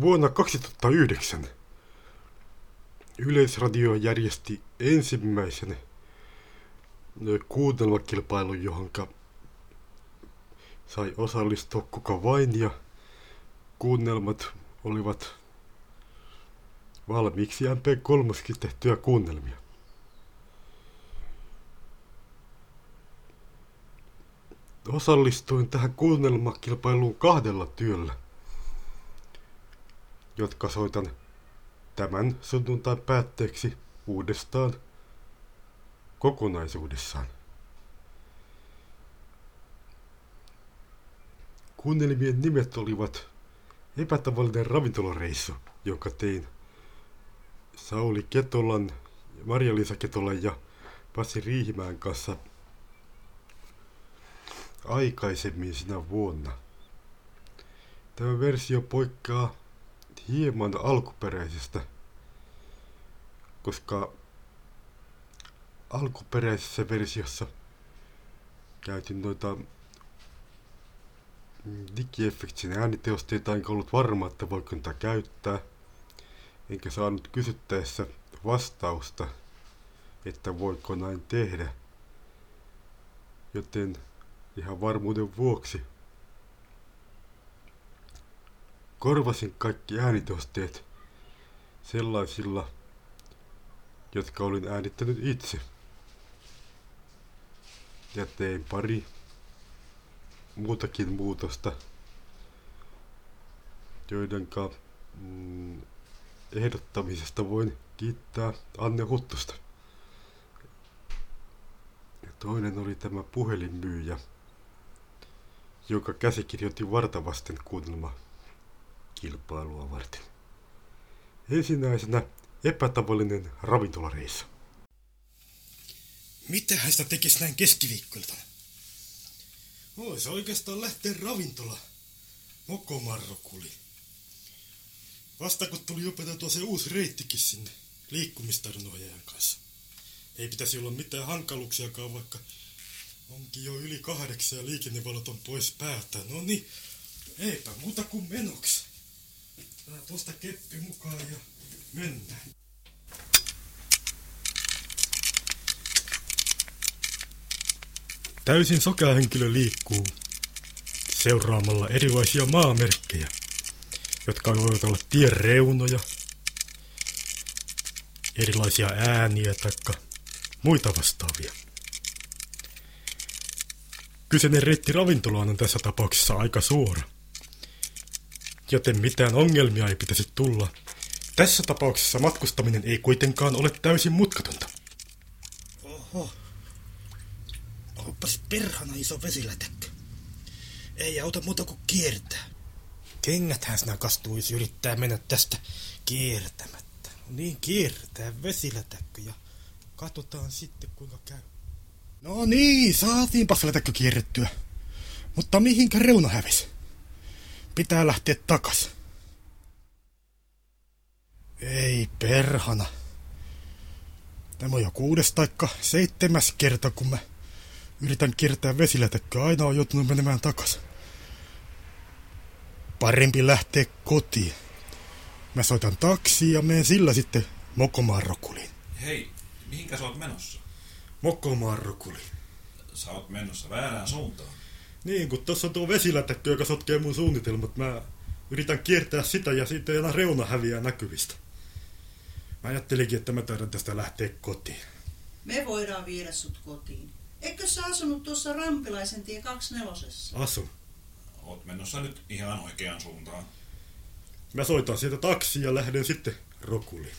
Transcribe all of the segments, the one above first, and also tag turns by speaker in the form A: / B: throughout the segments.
A: Vuonna 2009 Yleisradio järjesti ensimmäisen kuunnelmakilpailun, johonka sai osallistua kuka vain ja kuunnelmat olivat valmiiksi MP3 tehtyjä kuunnelmia. Osallistuin tähän kuunnelmakilpailuun kahdella työllä, jotka soitan tämän sunnuntain päätteeksi uudestaan kokonaisuudessaan. Kuunnelmien nimet olivat Epätavallinen ravintolareissu, jonka tein Sauli Ketolan, Marja-Liisa Ketolan ja Pasi Riihimäen kanssa aikaisemmin sinä vuonna. Tämä versio poikkeaa hieman alkuperäisestä, koska alkuperäisessä versiossa käytin noita digieffektsin ääniteosteita, enkä ollut varma, että voiko niitä käyttää. Enkä saanut kysyttäessä vastausta, että voiko näin tehdä. Joten ihan varmuuden vuoksi korvasin kaikki äänitehosteet sellaisilla, jotka olin äänittänyt itse. Ja tein pari muutakin muutosta, joidenka mm, ehdottamisesta voin kiittää Anne Huttusta. Ja toinen oli tämä puhelinmyyjä, joka käsikirjoitti vartavasten kuunnelma kilpailua varten. Ensinnäisenä epätavallinen ravintolareissu.
B: Mitähän sitä tekisi näin keskiviikkoiltana? Voisi oikeastaan lähteä ravintola. Mokomarrokuli. Vasta kun tuli opeteltua se uusi reittikin sinne liikkumistaidon ohjaajan kanssa. Ei pitäisi olla mitään hankaluuksiakaan, vaikka onkin jo yli kahdeksan ja liikennevalot on pois päältä. No niin, eipä muuta kuin menoksi. Tää keppi mukaan ja mennään.
A: Täysin sokea henkilö liikkuu seuraamalla erilaisia maamerkkejä, jotka voivat olla tien reunoja, erilaisia ääniä tai muita vastaavia. Kyseinen reitti ravintolaan on tässä tapauksessa aika suora, joten mitään ongelmia ei pitäisi tulla. Tässä tapauksessa matkustaminen ei kuitenkaan ole täysin mutkatonta.
B: Oho. Oppas perhana iso vesilätäkkö. Ei auta muuta kuin kiertää. Kengäthän sinä kastuisi yrittää mennä tästä kiertämättä. Niin kiertää vesilätäkkö ja katsotaan sitten kuinka käy. No niin, saatiinpas lätäkkö kierrettyä. Mutta mihinkä reuna hävisi? Pitää lähteä takas. Ei perhana. Tämä on jo kuudes taikka seitsemäs kerta, kun mä yritän kiertää vesilätäkköä. Aina on joutunut menemään takas. Parempi lähteä kotiin. Mä soitan taksi ja menen sillä sitten Mokomarrokuliin.
C: Hei, mihinkä sä oot menossa?
A: Mokomarrokuliin.
C: Sä oot menossa väärään suuntaan.
A: Niin, kun tuossa on tuo vesilätäkkö, joka sotkee mun suunnitelmat. Mä yritän kiertää sitä ja siitä ei enää reuna häviää näkyvistä. Mä ajattelinkin, että mä taidan tästä lähteä kotiin.
D: Me voidaan viedä sut kotiin. Eikö sä asunut tuossa Rampilaisen tie 24?
A: Asun.
C: Oot menossa nyt ihan oikeaan suuntaan.
A: Mä soitan sieltä taksi ja lähden sitten Rokuliin.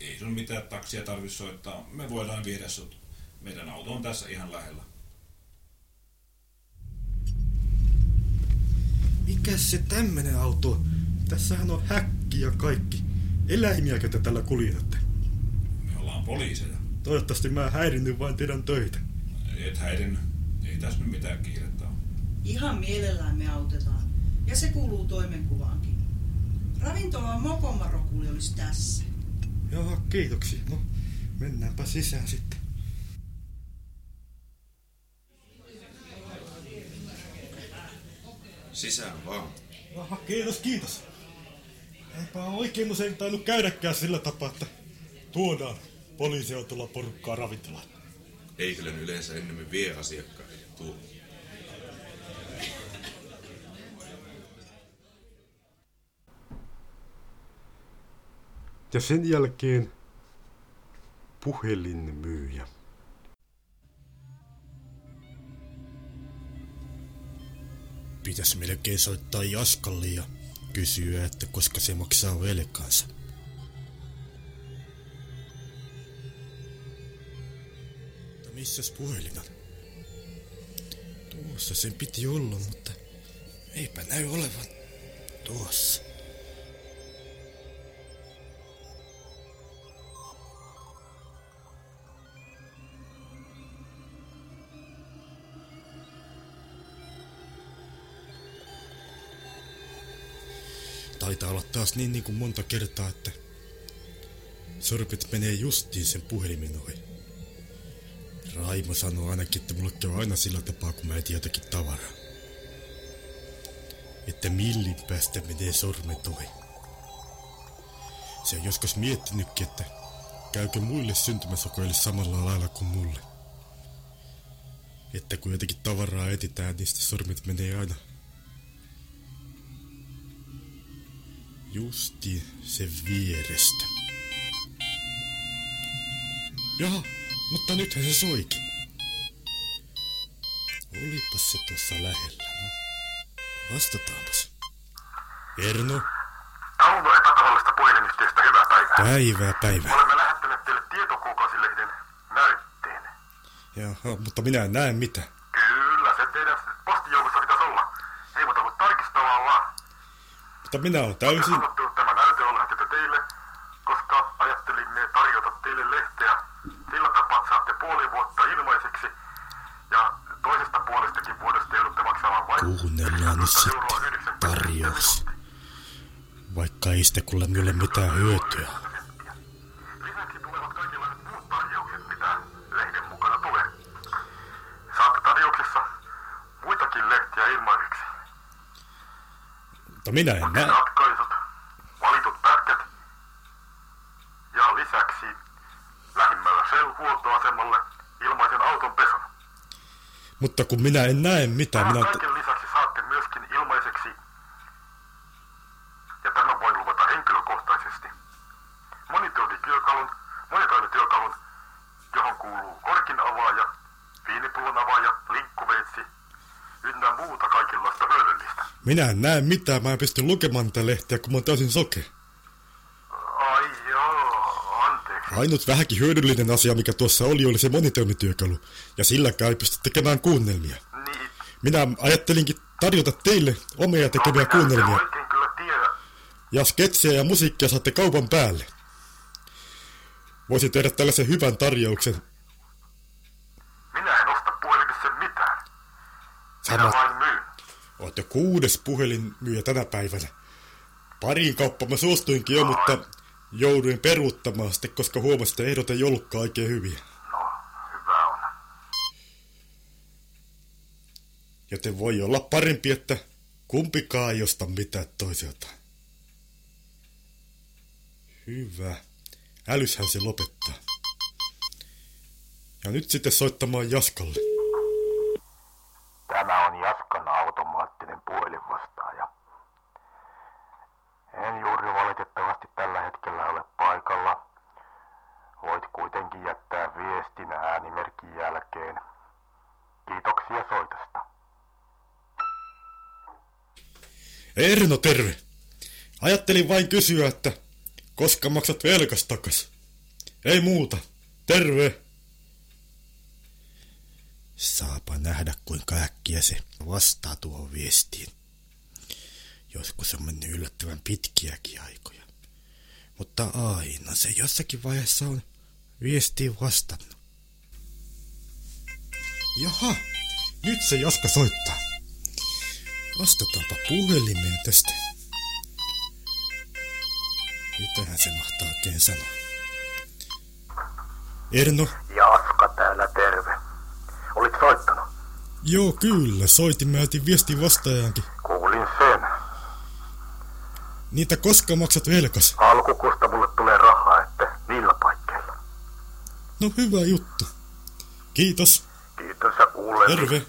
C: Ei sun mitään taksia tarvi soittaa. Me voidaan viedä sut. Meidän auto on tässä ihan lähellä.
A: Mikä se tämmönen auto on? Tässähän on häkki ja kaikki. Eläimiäkö te tällä kuljetatte?
C: Me ollaan poliiseja.
A: Toivottavasti mä häirinnyt vain teidän töitä.
C: Et häirin. Ei tässä nyt mitään kiirettä ole.
D: Ihan mielellään me autetaan. Ja se kuuluu toimenkuvaankin. Ravintola Mokomarokuli olisi tässä.
A: Joo, kiitoksia. No, mennäänpä sisään sitten.
C: Sisään vaan.
A: Aha, kiitos, kiitos. Eipä oikein usein tainnut käydäkään sillä tapaa, että tuodaan poliisiautolla porukkaa ravintolaan.
E: Eikölän yleensä ennemmin vie asiakkaita. Tuo.
A: Ja sen jälkeen puhelinmyyjä. Pitäisi melkein soittaa Jaskalle ja kysyä, että koska se maksaa velkansa. Mutta missäs puhelin on? Tuossa sen piti olla, mutta eipä näy olevan tuossa. Taitaa olla taas niin, niin kuin monta kertaa, että sormet menee justiin sen puhelimen ohi. Raimo sanoo ainakin, että mulle käy aina sillä tapaa, kun mä etin jotakin tavaraa. Että millin päästä menee sormet ohi. Se on joskus miettinytkin, että käykö muille syntymäsokoille samalla lailla kuin mulle. Että kun jotakin tavaraa etitään, niin sitten sormet menee aina Justi se vierestä. Jaha, mutta nythän se soikin. Olipas se tuossa lähellä, no. Vastataanpas. Erno,
F: Tauno epätavallista puhelinyhtiöstä hyvää päivää.
A: päivää päivää.
F: Olemme lähettäneet teille tietokuukausilehden näytteen.
A: Jaha, mutta minä en näe mitä.
F: Kyllä, se teidän postijoulussa pitäisi olla. Ei muuta kuin tarkistaa vaan.
A: Mutta minä olen täysin...
F: Tämä näyte on lähetetty teille, koska ajattelimme tarjota teille lehteä. Sillä tapaa saatte puoli vuotta ilmaiseksi. Ja toisesta puolestakin vuodesta joudutte maksamaan vain
A: Kuunnellaan nyt
F: 11
A: sitten
F: euroa 90
A: tarjous. Vaikka ei sitä kuule mitään hyötyä. Mutta minä en näe...
F: Ratkaisut, valitut pätkät ja lisäksi lähimmällä Shell-huoltoasemalle ilmaisen auton pesun.
A: Mutta kun minä en näe mitään, minä...
F: kaiken lisäksi
A: Minä en näe mitään, mä en pysty lukemaan tätä lehteä, kun mä oon täysin soke.
F: Ai joo, anteeksi.
A: Ainut vähänkin hyödyllinen asia, mikä tuossa oli, oli se monitoimityökalu. Ja silläkään ei pysty tekemään kuunnelmia.
F: Niin,
A: Minä ajattelinkin tarjota teille omia tekemiä
F: minä en
A: kuunnelmia.
F: oikein kyllä tiedä.
A: Ja sketsejä ja musiikkia saatte kaupan päälle. Voisin tehdä tällaisen hyvän tarjouksen.
F: Minä en osta puhelimissa mitään. Minä
A: Sama,
F: vain myyn.
A: Oot jo kuudes puhelinmyyjä tänä päivänä. Pariin kauppaan mä suostuinkin jo, mutta jouduin peruuttamaan sitten, koska huomasin, että ehdot ei ollutkaan oikein hyviä.
F: No.
A: Joten voi olla parempi, että kumpikaan ei osta mitään toiselta. Hyvä. Älyshän se lopettaa. Ja nyt sitten soittamaan Jaskalle.
F: Tämä on Jaskan automaattinen puhelinvastaaja. En juuri valitettavasti tällä hetkellä ole paikalla. Voit kuitenkin jättää viestin äänimerkin jälkeen. Kiitoksia soitosta.
A: Erno, terve. Ajattelin vain kysyä, että koska maksat velkas takas. Ei muuta. Terve. Saapa nähdä, kuinka äkkiä se vastaa tuohon viestiin. Joskus on mennyt yllättävän pitkiäkin aikoja. Mutta aina se jossakin vaiheessa on viestiin vastannut. Jaha, nyt se Jaska soittaa. Vastataanpa puhelimeen tästä. Mitähän se mahtaa oikein sanoa? Erno?
F: Jaska täällä terve. Olit soittanut?
A: Joo, kyllä. Soitin. Mä jätin viestin vastaajankin. Niitä koska maksat velkas?
F: Alkukusta mulle tulee rahaa, että niillä paikkeilla.
A: No hyvä juttu. Kiitos.
F: Kiitos ja kuulen.
A: Terve.